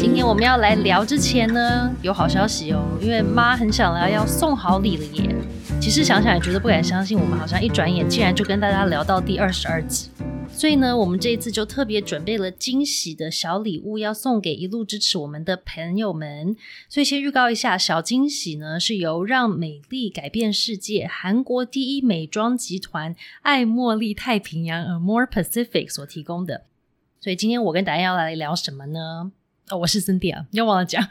今天我们要来聊之前呢，有好消息哦，因为妈很想来要送好礼了耶。其实想想也觉得不敢相信，我们好像一转眼竟然就跟大家聊到第二十二集。所以呢，我们这一次就特别准备了惊喜的小礼物，要送给一路支持我们的朋友们。所以先预告一下，小惊喜呢是由让美丽改变世界韩国第一美妆集团爱茉莉太平洋 Amore Pacific 所提供的。所以今天我跟达燕要来聊什么呢？哦，我是森迪啊，又忘了讲。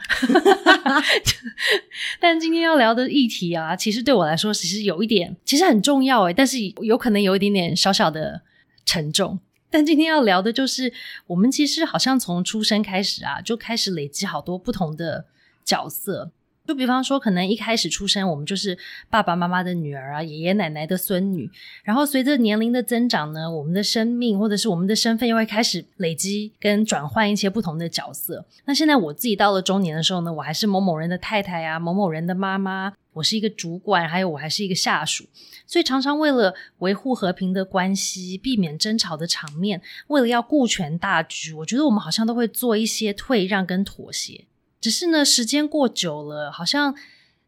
但今天要聊的议题啊，其实对我来说，其实有一点，其实很重要诶，但是有可能有一点点小小的沉重。但今天要聊的就是，我们其实好像从出生开始啊，就开始累积好多不同的角色。就比方说，可能一开始出生，我们就是爸爸妈妈的女儿啊，爷爷奶奶的孙女。然后随着年龄的增长呢，我们的生命或者是我们的身份又会开始累积跟转换一些不同的角色。那现在我自己到了中年的时候呢，我还是某某人的太太啊，某某人的妈妈，我是一个主管，还有我还是一个下属。所以常常为了维护和平的关系，避免争吵的场面，为了要顾全大局，我觉得我们好像都会做一些退让跟妥协。只是呢，时间过久了，好像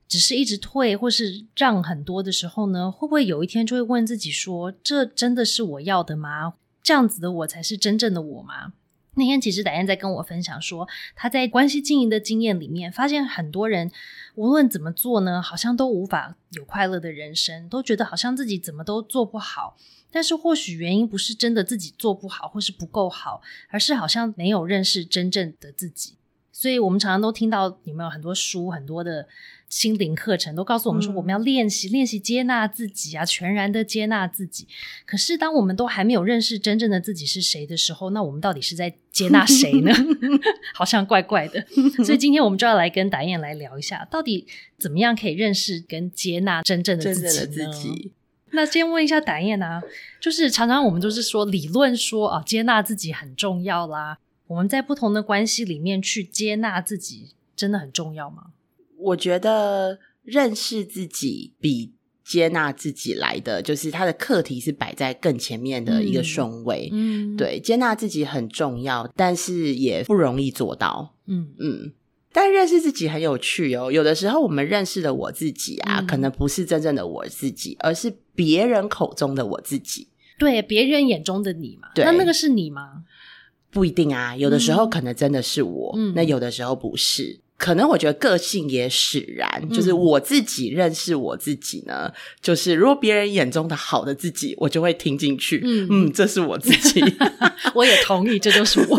只是一直退或是让很多的时候呢，会不会有一天就会问自己说：这真的是我要的吗？这样子的我才是真正的我吗？那天其实歹燕在跟我分享说，她在关系经营的经验里面，发现很多人无论怎么做呢，好像都无法有快乐的人生，都觉得好像自己怎么都做不好。但是或许原因不是真的自己做不好或是不够好，而是好像没有认识真正的自己。所以我们常常都听到有没有很多书、很多的心灵课程都告诉我们说，我们要练习、练习接纳自己啊，全然的接纳自己。可是当我们都还没有认识真正的自己是谁的时候，那我们到底是在接纳谁呢？好像怪怪的。所以今天我们就要来跟达燕来聊一下，到底怎么样可以认识跟接纳真正的？自己。那先问一下达燕啊，就是常常我们都是说理论说啊，接纳自己很重要啦。我们在不同的关系里面去接纳自己，真的很重要吗？我觉得认识自己比接纳自己来的，就是他的课题是摆在更前面的一个顺位。嗯，，对，接纳自己很重要，但是也不容易做到。嗯嗯，但认识自己很有趣哦。有的时候我们认识的我自己啊，嗯可能不是真正的我自己，而是别人口中的我自己。对，别人眼中的你嘛，对那那个是你吗？不一定啊，有的时候嗯。可能真的是我，嗯。那有的时候不是。可能我觉得个性也使然，就是我自己认识我自己呢，就是如果别人眼中的好的自己，我就会听进去，嗯。嗯，这是我自己。我也同意，这就是我。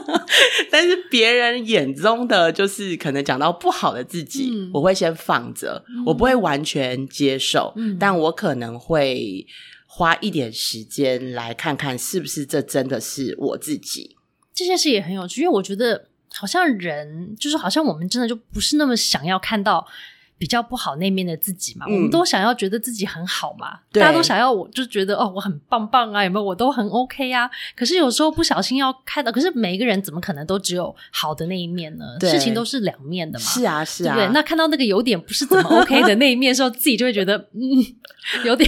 但是别人眼中的就是可能讲到不好的自己，嗯。我会先放着，我不会完全接受，嗯。但我可能会花一点时间来看看是不是这真的是我自己。这件事也很有趣，因为我觉得好像人就是好像我们真的就不是那么想要看到比较不好那面的自己嘛，嗯我们都想要觉得自己很好嘛，大家都想要我就觉得哦我很棒棒啊，有没有我都很 OK 啊。可是有时候不小心要看到，可是每一个人怎么可能都只有好的那一面呢？事情都是两面的嘛，是啊，是啊，对对？那看到那个有点不是怎么 OK 的那一面的时候，自己就会觉得嗯，有点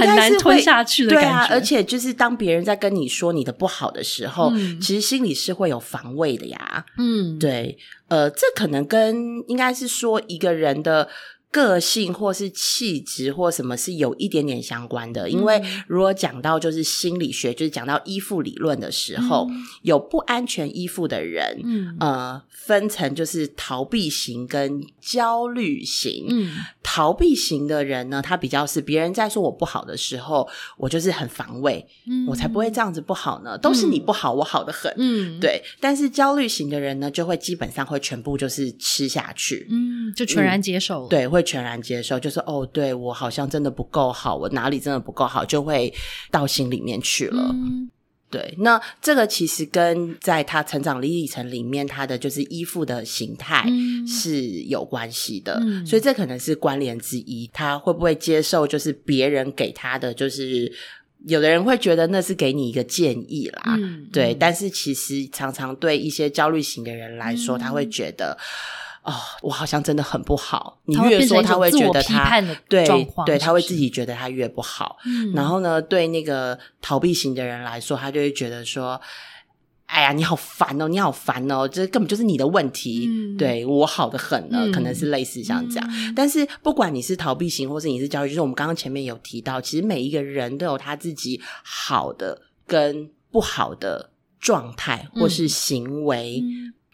很难吞下去的感觉。啊，而且就是当别人在跟你说你的不好的时候，嗯其实心里是会有防卫的呀。嗯，对，呃，这可能跟应该是说一个人的。个性或是气质或什么是有一点点相关的，因为嗯如果讲到就是心理学，就是讲到依附理论的时候，有不安全依附的人，嗯呃，分成就是逃避型跟焦虑型。嗯逃避型的人呢，他比较是别人在说我不好的时候，我就是很防卫，嗯我才不会这样子不好呢。都是你不好，我好的很。嗯，对，但是焦虑型的人呢，就会基本上会全部就是吃下去，嗯，就全然接受了。对，会全然接受，就是哦，对我好像真的不够好，我哪里真的不够好，就会到心里面去了。嗯对，那这个其实跟在他成长历程里面，他的就是依附的形态嗯是有关系的，嗯所以这可能是关联之一。他会不会接受就是别人给他的，就是有的人会觉得那是给你一个建议啦，嗯对，嗯但是其实常常对一些焦虑型的人来说，他会觉得。哦，我好像真的很不好。你越说，他会觉得他对对，他会自己觉得他越不好。嗯然后呢，对那个逃避型的人来说，他就会觉得说：“哎呀，你好烦哦，你好烦哦，这根本就是你的问题，嗯对我好的很呢，嗯可能是类似像这样。嗯但是不管你是逃避型，或是你是焦虑，就是我们刚刚前面有提到，其实每一个人都有他自己好的跟不好的状态或是行为。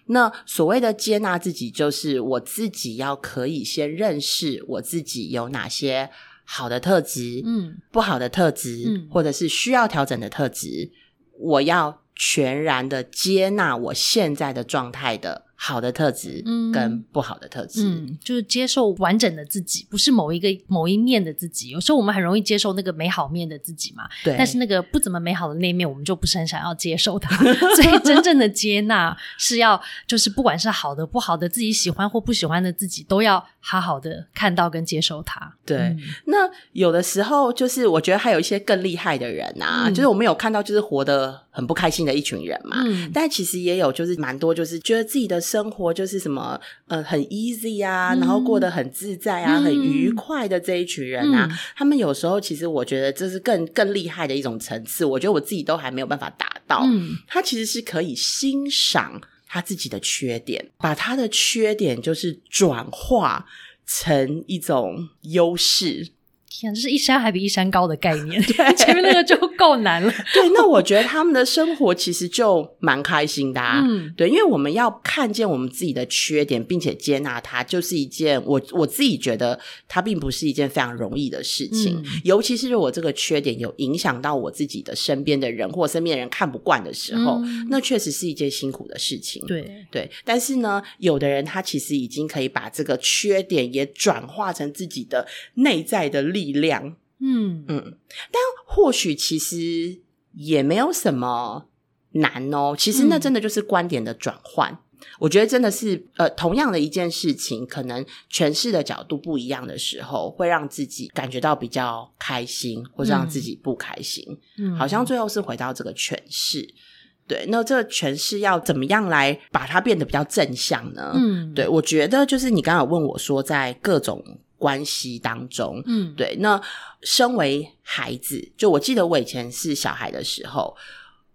嗯那所谓的接纳自己，就是我自己要可以先认识我自己有哪些好的特质，嗯不好的特质，嗯或者是需要调整的特质，我要全然的接纳我现在的状态的好的特质嗯跟不好的特质。嗯，就是接受完整的自己，不是某一个某一面的自己。有时候我们很容易接受那个美好面的自己嘛，对，但是那个不怎么美好的那一面，我们就不是很想要接受它。所以真正的接纳是要，就是不管是好的、不好的，自己喜欢或不喜欢的自己，都要好好的看到跟接受它。对嗯那有的时候就是我觉得还有一些更厉害的人啊，嗯就是我们有看到就是活得很不开心的一群人嘛。嗯但其实也有，就是蛮多，就是觉得自己的生活就是什么，呃，很 easy 啊，嗯然后过得很自在啊，嗯很愉快的这一群人啊，嗯他们有时候其实我觉得这是更更厉害的一种层次，我觉得我自己都还没有办法达到。嗯他其实是可以欣赏他自己的缺点，把他的缺点就是转化成一种优势。天啊，这是一山还比一山高的概念，前面那个就够难了。对，那我觉得他们的生活其实就蛮开心的、啊。嗯对，因为我们要看见我们自己的缺点，并且接纳它，就是一件我我自己觉得它并不是一件非常容易的事情。嗯尤其是如果这个缺点有影响到我自己的身边的人，或身边的人看不惯的时候，嗯那确实是一件辛苦的事情。对，对，但是呢，有的人他其实已经可以把这个缺点也转化成自己的内在的力量。嗯嗯，但或许其实也没有什么难哦。其实那嗯真的就是观点的转换。我觉得真的是呃，同样的一件事情，可能诠释的角度不一样的时候，会让自己感觉到比较开心，或者让自己不开心。嗯，好像最后是回到这个诠释。对，那这个诠释要怎么样来把它变得比较正向呢？嗯对，我觉得就是你刚刚有问我说，在各种关系当中，嗯对，那身为孩子，就我记得我以前是小孩的时候，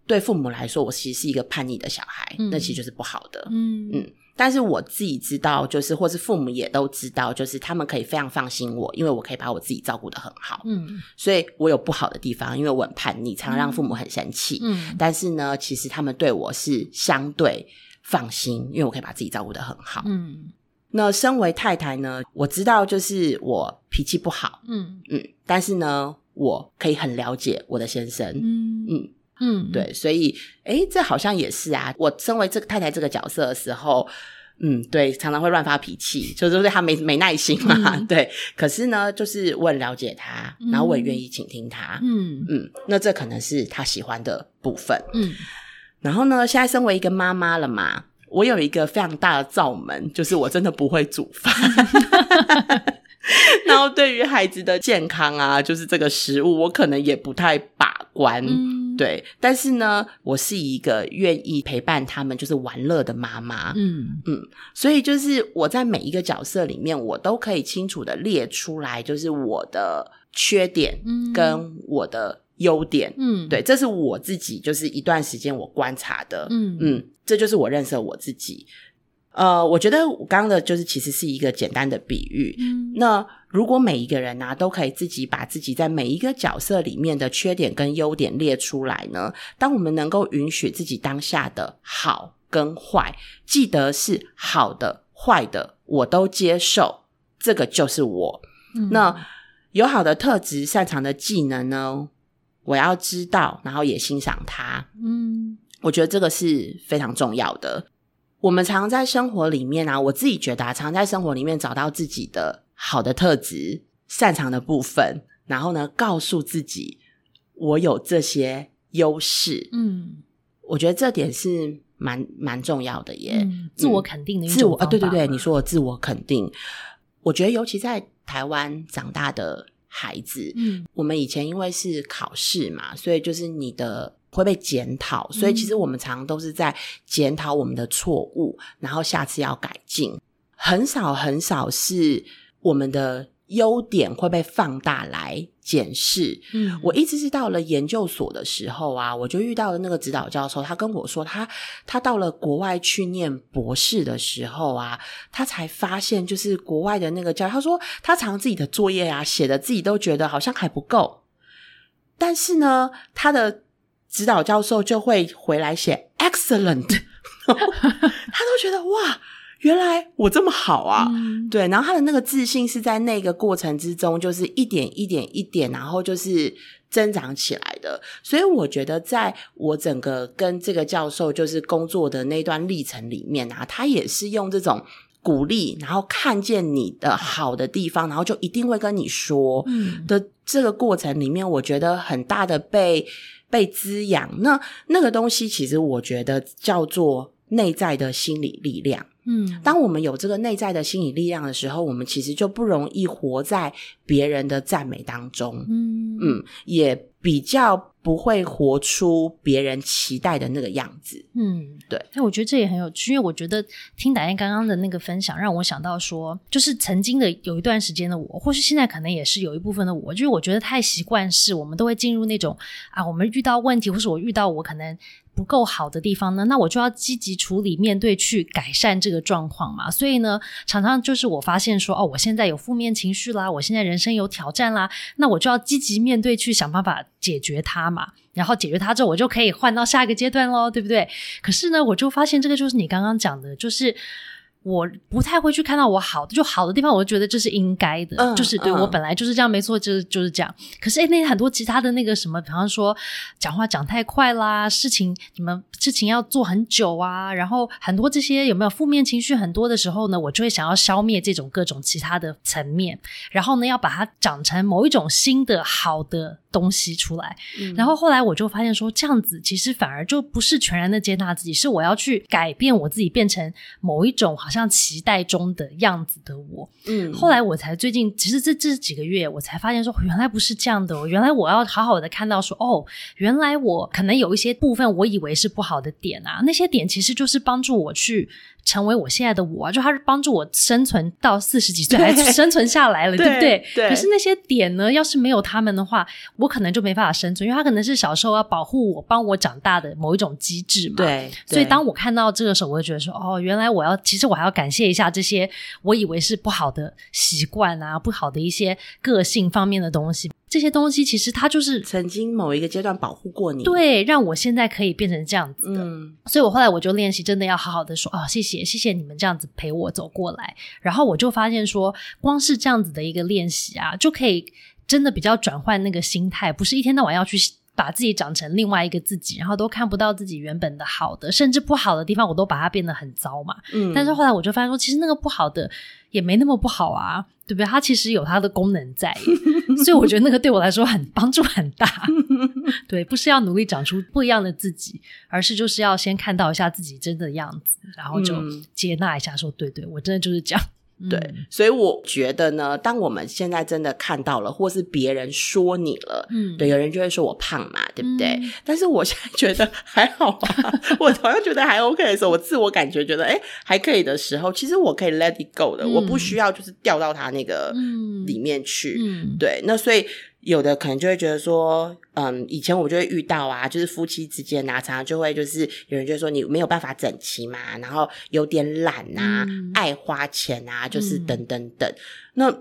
对父母来说，我其实是一个叛逆的小孩，嗯那其实就是不好的。嗯嗯但是我自己知道，就是或是父母也都知道，就是他们可以非常放心我，因为我可以把我自己照顾得很好。嗯所以我有不好的地方，因为我很叛逆，常常让父母很生气。嗯但是呢，其实他们对我是相对放心，因为我可以把自己照顾得很好。嗯那身为太太呢，我知道就是我脾气不好，嗯嗯，但是呢，我可以很了解我的先生，嗯嗯，嗯，对，所以诶，这好像也是啊。我身为这个太太这个角色的时候。嗯，对，常常会乱发脾气，就是对他没没耐心嘛。嗯 对，可是呢，就是我很了解他，然后我也愿意倾听他。嗯嗯，那这可能是他喜欢的部分。嗯然后呢，现在身为一个妈妈了嘛，我有一个非常大的罩门，就是我真的不会煮饭。然后对于孩子的健康啊，就是这个食物，我可能也不太把关。嗯，对，但是呢，我是一个愿意陪伴他们，就是玩乐的妈妈。嗯嗯所以就是我在每一个角色里面，我都可以清楚的列出来，就是我的缺点嗯跟我的优点。嗯，对，这是我自己就是一段时间我观察的。嗯嗯，这就是我认识我自己。呃，我觉得我刚刚的就是其实是一个简单的比喻。嗯那如果每一个人呢、都可以自己把自己在每一个角色里面的缺点跟优点列出来呢，当我们能够允许自己当下的好跟坏，记得是好的、坏的，我都接受，这个就是我。嗯那有好的特质、擅长的技能呢，我要知道，然后也欣赏他。嗯我觉得这个是非常重要的。我们常在生活里面啊，我自己觉得啊，常在生活里面找到自己的好的特质、擅长的部分，然后呢，告诉自己我有这些优势。嗯我觉得这点是蛮蛮重要的耶。嗯，自我肯定的一自我啊，对对对，你说的自我肯定，我觉得尤其在台湾长大的孩子，嗯我们以前因为是考试嘛，所以就是你的会被检讨，所以其实我们常常都是在检讨我们的错误，然后下次要改进。很少很少是我们的优点会被放大来检视。嗯，我一直是到了研究所的时候啊，我就遇到了那个指导教授，他跟我说，他他到了国外去念博士的时候啊，他才发现，就是国外的那个教，他说他常常自己的作业啊写的自己都觉得好像还不够，但是呢，他的指导教授就会回来写 excellent，他都觉得哇，原来我这么好啊。嗯对，然后他的那个自信是在那个过程之中，就是一点一点一点，然后就是增长起来的。所以我觉得，在我整个跟这个教授就是工作的那段历程里面啊，他也是用这种鼓励，然后看见你的好的地方，然后就一定会跟你说嗯的这个过程里面，我觉得很大的被被滋养。那那个东西，其实我觉得叫做内在的心理力量。嗯，当我们有这个内在的心理力量的时候，我们其实就不容易活在别人的赞美当中，嗯。嗯，也比较不会活出别人期待的那个样子。嗯，对。那我觉得这也很有趣，因为我觉得听达燕刚刚的那个分享，让我想到说，就是曾经的有一段时间的我，或是现在可能也是有一部分的我，就是我觉得太习惯是，我们都会进入那种啊，我们遇到问题，或是我遇到我可能。不够好的地方呢，那我就要积极处理、面对、去改善这个状况嘛。所以呢，常常就是我发现说，哦，我现在有负面情绪啦，我现在人生有挑战啦，那我就要积极面对，去想办法解决它嘛。然后解决它之后，我就可以换到下一个阶段喽，对不对？可是呢，我就发现这个就是你刚刚讲的，就是。我不太会去看到我好的，就好的地方，我就觉得这是应该的，嗯就是对、嗯我本来就是这样，没错，就是就是这样。可是诶，那很多其他的那个什么，比方说讲话讲太快啦，事情你们事情要做很久啊，然后很多这些有没有负面情绪很多的时候呢，我就会想要消灭这种各种其他的层面，然后呢，要把它长成某一种新的好的东西出来。嗯然后后来我就发现说，这样子其实反而就不是全然的接纳自己，是我要去改变我自己，变成某一种好像期待中的样子的我。嗯后来我才最近，其实这这几个月，我才发现说，原来不是这样的哦。原来我要好好的看到说，哦，原来我可能有一些部分我以为是不好的点啊，那些点其实就是帮助我去成为我现在的我啊，就他是帮助我生存到四十几岁还生存下来了，对不对对？可是那些点呢，要是没有他们的话，我可能就没办法生存，因为他可能是小时候要保护我、帮我长大的某一种机制嘛。。对，所以，当我看到这个时候，我就觉得说，哦，原来我要，其实我还要感谢一下这些我以为是不好的习惯啊，不好的一些个性方面的东西。这些东西其实它就是曾经某一个阶段保护过你，，对让我现在可以变成这样子的。嗯所以我后来我就练习，真的要好好的说哦，谢谢，谢谢你们这样子陪我走过来。然后我就发现说，光是这样子的一个练习啊，就可以真的比较转换那个心态，不是一天到晚要去。把自己长成另外一个自己，然后都看不到自己原本的好的，甚至不好的地方，我都把它变得很糟嘛。嗯，但是后来我就发现说，其实那个不好的也没那么不好啊，对不对？它其实有它的功能在，所以我觉得那个对我来说很帮助很大。对，不是要努力长出不一样的自己，而是就是要先看到一下自己真的样子，然后就嗯接纳一下说，对对，我真的就是这样。对嗯，所以我觉得呢，当我们现在真的看到了，或是别人说你了，嗯，对，有人就会说我胖嘛，对不对？嗯但是我现在觉得还好吧，我好像觉得还 OK 的时候，我自我感觉觉得哎还可以的时候，其实我可以 let it go 的，嗯我不需要就是掉到他那个嗯里面去。嗯，对，那所以有的可能就会觉得说，嗯，以前我就会遇到啊，就是夫妻之间啊，常常就会就是有人就说你没有办法整齐嘛，然后有点懒啊，嗯爱花钱啊，就是嗯等等等。那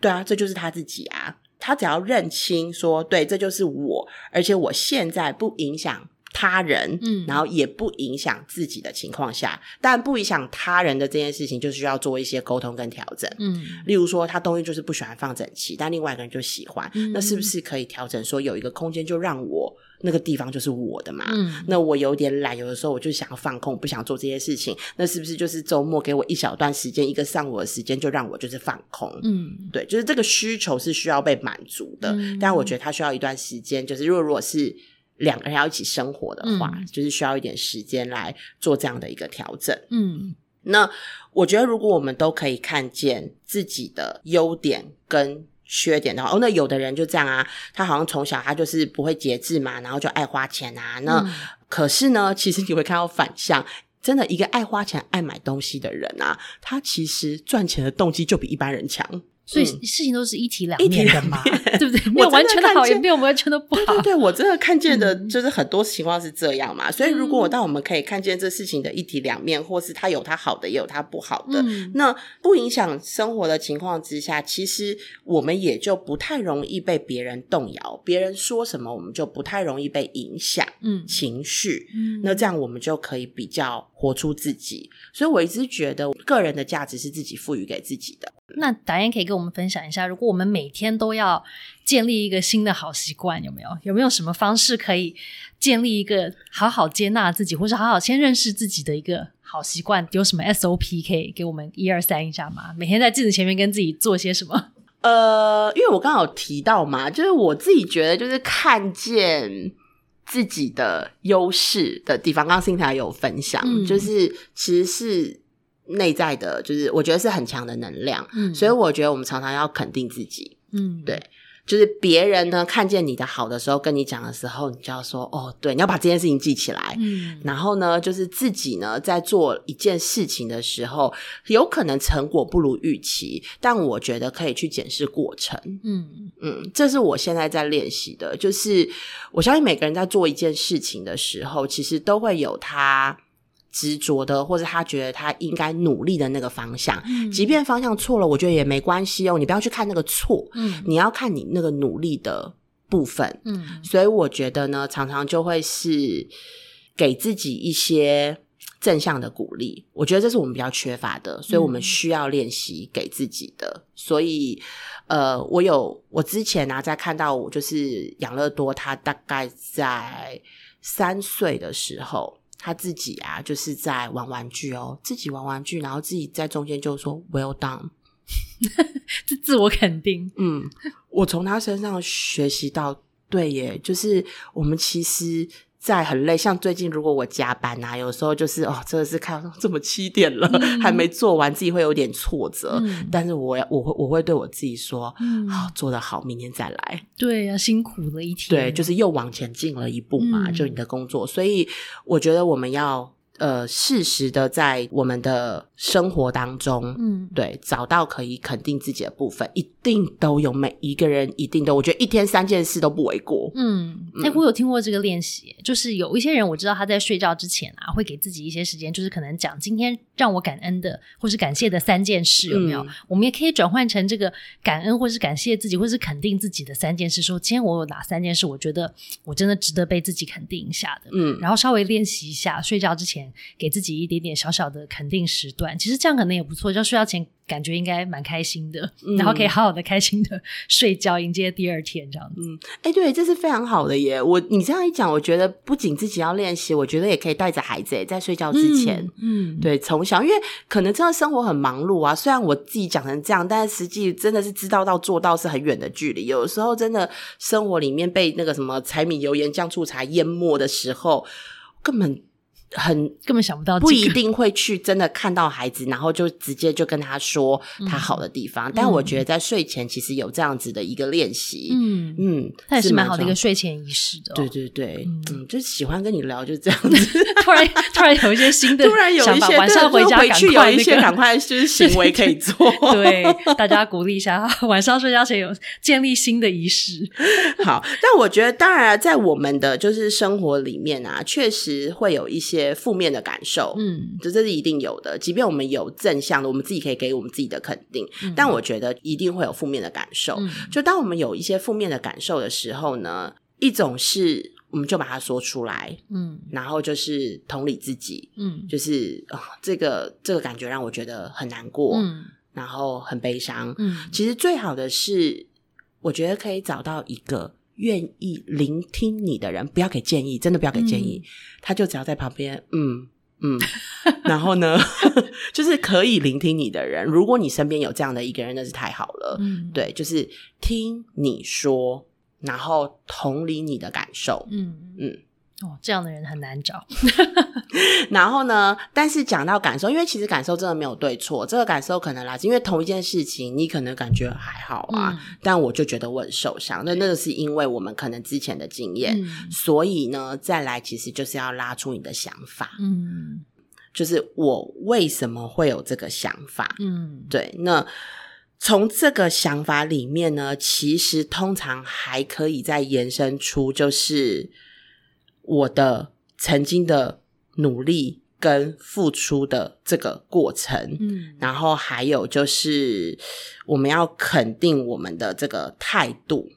对啊，这就是他自己啊，他只要认清说，对，这就是我，而且我现在不影响。他人，嗯然后也不影响自己的情况下，但不影响他人的这件事情，就需要做一些沟通跟调整。嗯例如说，他东西就是不喜欢放整齐，但另外一个人就喜欢，嗯那是不是可以调整说有一个空间，就让我那个地方就是我的嘛？嗯那我有点懒，有的时候我就想要放空，不想做这些事情，那是不是就是周末给我一小段时间，一个上午的时间，就让我就是放空？嗯对，就是这个需求是需要被满足的，嗯但我觉得他需要一段时间，就是如果如果是两个人要一起生活的话，嗯就是需要一点时间来做这样的一个调整。嗯那我觉得，如果我们都可以看见自己的优点跟缺点的话，哦，那有的人就这样啊，他好像从小他就是不会节制嘛，然后就爱花钱啊。那、嗯可是呢，其实你会看到反向。真的，一个爱花钱、爱买东西的人啊，他其实赚钱的动机就比一般人强。所以嗯事情都是一体两面的嘛，对不对？没有我完全的好，也没有完全的不好。对对对，我真的看见的嗯就是很多情况是这样嘛，所以如果嗯当我们可以看见这事情的一体两面，或是它有它好的，也有它不好的，嗯那不影响生活的情况之下，其实我们也就不太容易被别人动摇，别人说什么我们就不太容易被影响嗯情绪。嗯那这样我们就可以比较活出自己，所以我一直觉得个人的价值是自己赋予给自己的。那导演可以跟我们分享一下，如果我们每天都要建立一个新的好习惯，有没有？有没有什么方式可以建立一个好好接纳自己，或是好好先认识自己的一个好习惯？有什么 SOP 可以给我们一二三一下吗？每天在镜子前面跟自己做些什么？呃，因为我刚好有提到嘛，就是我自己觉得，就是看见自己的优势的地方。刚刚 c y 有分享，嗯就是其实是内在的，就是我觉得是很强的能量，嗯所以我觉得我们常常要肯定自己。嗯，对就是别人呢看见你的好的时候，跟你讲的时候，你就要说哦，对，你要把这件事情记起来。嗯然后呢，就是自己呢在做一件事情的时候，有可能成果不如预期，但我觉得可以去检视过程。嗯嗯，这是我现在在练习的，就是我相信每个人在做一件事情的时候，其实都会有他执着的，或者他觉得他应该努力的那个方向。嗯即便方向错了，我觉得也没关系哦，你不要去看那个错，嗯你要看你那个努力的部分。嗯所以我觉得呢，常常就会是给自己一些正向的鼓励。我觉得这是我们比较缺乏的，所以我们嗯需要练习给自己的。所以，呃，我有我之前呢、在看到我就是养乐多，他大概在三岁的时候。他自己啊，就是在玩玩具哦，自己玩玩具，然后自己在中间就说 “well done”，这自我肯定，嗯，我从他身上学习到，对耶，就是我们其实，在很累，像最近如果我加班啊，有时候就是哦，真的是看到这么七点了、嗯还没做完，自己会有点挫折。嗯但是我要我会我会对我自己说，嗯好、做得好，明天再来。对呀，辛苦了一天，对，就是又往前进了一步嘛，嗯就你的工作。所以我觉得我们要呃适时的在我们的生活当中，嗯对，找到可以肯定自己的部分，一定都有，每一个人一定都，我觉得一天三件事都不为过。嗯，哎、我有听过这个练习，就是有一些人我知道他在睡觉之前啊，会给自己一些时间，就是可能讲今天让我感恩的或是感谢的三件事，有没有？嗯我们也可以转换成这个感恩或是感谢自己，或是肯定自己的三件事，说今天我有哪三件事，我觉得我真的值得被自己肯定一下的。嗯，然后稍微练习一下，睡觉之前给自己一点点小小的肯定时段，其实这样可能也不错。就睡觉前感觉应该蛮开心的，嗯然后可以好好的开心的睡觉，迎接第二天这样子。哎、对，这是非常好的耶。我你这样一讲，我觉得不仅自己要练习，我觉得也可以带着孩子耶在睡觉之前。嗯，嗯，对，从小因为可能真的生活很忙碌啊，虽然我自己讲成这样，但是实际真的是知道到做到是很远的距离。有的时候真的生活里面被那个什么柴米油盐酱醋茶淹没的时候，根本很根本想不到、这不一定会去真的看到孩子，然后就直接就跟他说他好的地方。但我觉得在睡前其实有这样子的一个练习，嗯，嗯，它也是蛮好的一个睡前仪式的、哦。对对对，嗯嗯，就是喜欢跟你聊，就这样子。突然突然有一些新的 突然有一些晚上回家回去有赶快那个一些赶快就是行为可以做。对，大家鼓励一下，晚上睡觉前有建立新的仪式。好，但我觉得当然在我们的就是生活里面啊，确实会有一些负面的感受。嗯这这是一定有的，即便我们有正向的，我们自己可以给我们自己的肯定，嗯但我觉得一定会有负面的感受。嗯就当我们有一些负面的感受的时候呢，一种是我们就把它说出来，嗯然后就是同理自己，嗯就是啊、这个这个感觉让我觉得很难过，嗯然后很悲伤。嗯其实最好的是，我觉得可以找到一个愿意聆听你的人，不要给建议，真的不要给建议，他就只要在旁边，嗯。嗯，然后呢，就是可以聆听你的人。如果你身边有这样的一个人，那是太好了。嗯，对，就是听你说，然后同理你的感受。嗯嗯，哦，这样的人很难找。然后呢，但是讲到感受，因为其实感受真的没有对错，这个感受可能来自因为同一件事情，你可能感觉还好啊，嗯但我就觉得我很受伤。那那个是因为我们可能之前的经验，嗯所以呢，再来其实就是要拉出你的想法，嗯就是我为什么会有这个想法？嗯对，那从这个想法里面呢，其实通常还可以再延伸出，就是我的曾经的努力跟付出的这个过程，嗯然后还有就是我们要肯定我们的这个态度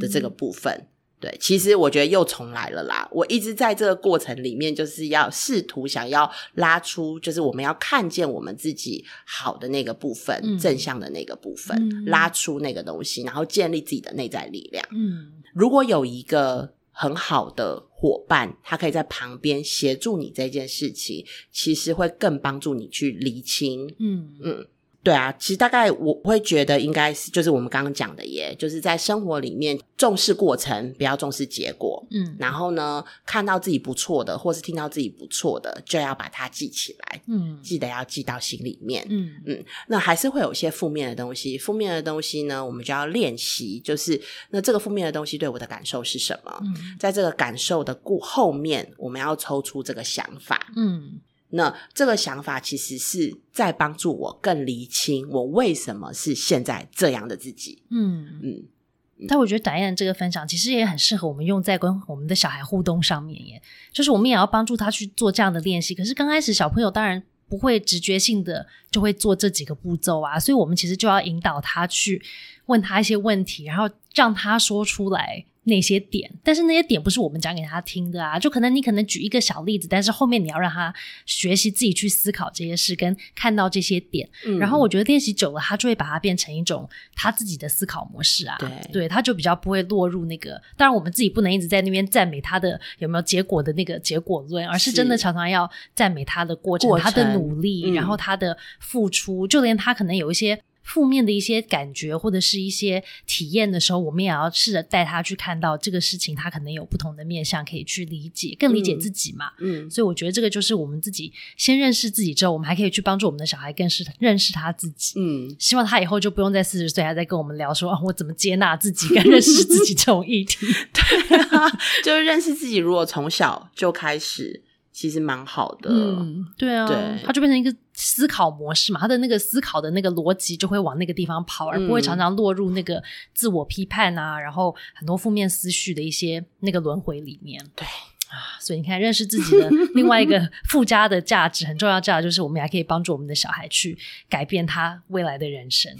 的这个部分。对，其实我觉得又重来了啦。我一直在这个过程里面，就是要试图想要拉出，就是我们要看见我们自己好的那个部分，嗯正向的那个部分，嗯拉出那个东西，然后建立自己的内在力量。嗯如果有一个很好的伙伴，他可以在旁边协助你这件事情，其实会更帮助你去厘清。嗯嗯，对啊，其实大概我会觉得应该是就是我们刚刚讲的耶，就是在生活里面重视过程，不要重视结果。嗯然后呢，看到自己不错的，或是听到自己不错的，就要把它记起来，嗯记得要记到心里面。嗯嗯那还是会有一些负面的东西，负面的东西呢，我们就要练习，就是那这个负面的东西对我的感受是什么？嗯在这个感受的过后面，我们要抽出这个想法。嗯那这个想法其实是在帮助我更厘清我为什么是现在这样的自己。嗯。嗯，但我觉得导演这个分享其实也很适合我们用在跟我们的小孩互动上面耶，就是我们也要帮助他去做这样的练习。可是刚开始小朋友当然不会直觉性的就会做这几个步骤啊，所以我们其实就要引导他去问他一些问题，然后让他说出来。那些点，但是那些点不是我们讲给他听的啊，就可能你可能举一个小例子，但是后面你要让他学习自己去思考这些事，跟看到这些点，嗯然后我觉得练习久了，他就会把它变成一种他自己的思考模式啊。对他就比较不会落入那个。当然，我们自己不能一直在那边赞美他的有没有结果的那个结果论，而是真的常常要赞美他的过程、过他的努力，嗯然后他的付出，就连他可能有一些。负面的一些感觉或者是一些体验的时候，我们也要试着带他去看到这个事情，他可能有不同的面向可以去理解，更理解嗯自己嘛。嗯，所以我觉得这个就是我们自己先认识自己之后，我们还可以去帮助我们的小孩更是认识他自己。嗯，希望他以后就不用在四十岁还在跟我们聊说啊，我怎么接纳自己跟认识自己这种议题。对就是认识自己，如果从小就开始，其实蛮好的。嗯，对啊，对他就变成一个思考模式嘛，他的那个思考的那个逻辑就会往那个地方跑，而不会嗯常常落入那个自我批判啊，然后很多负面思绪的一些那个轮回里面。对啊，所以你看，认识自己的另外一个附加的价值，很重要价值就是我们还可以帮助我们的小孩去改变他未来的人生。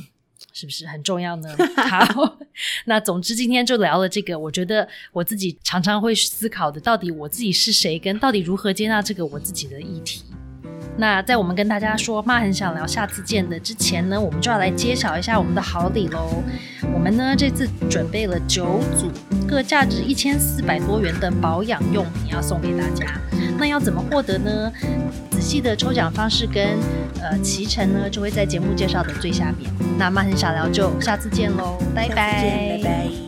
是不是很重要呢？好，那总之今天就聊了这个，我觉得我自己常常会思考的，到底我自己是谁，跟到底如何接纳这个我自己的议题。那在我们跟大家说妈很想聊下次见的之前呢，我们就要来揭晓一下我们的好礼喽。我们呢这次准备了九组各价值一千四百多元的保养用品要送给大家。那要怎么获得呢？仔细的抽奖方式跟呃骑乘呢，就会在节目介绍的最下面。那妈很想聊就下次见喽，拜下次见拜拜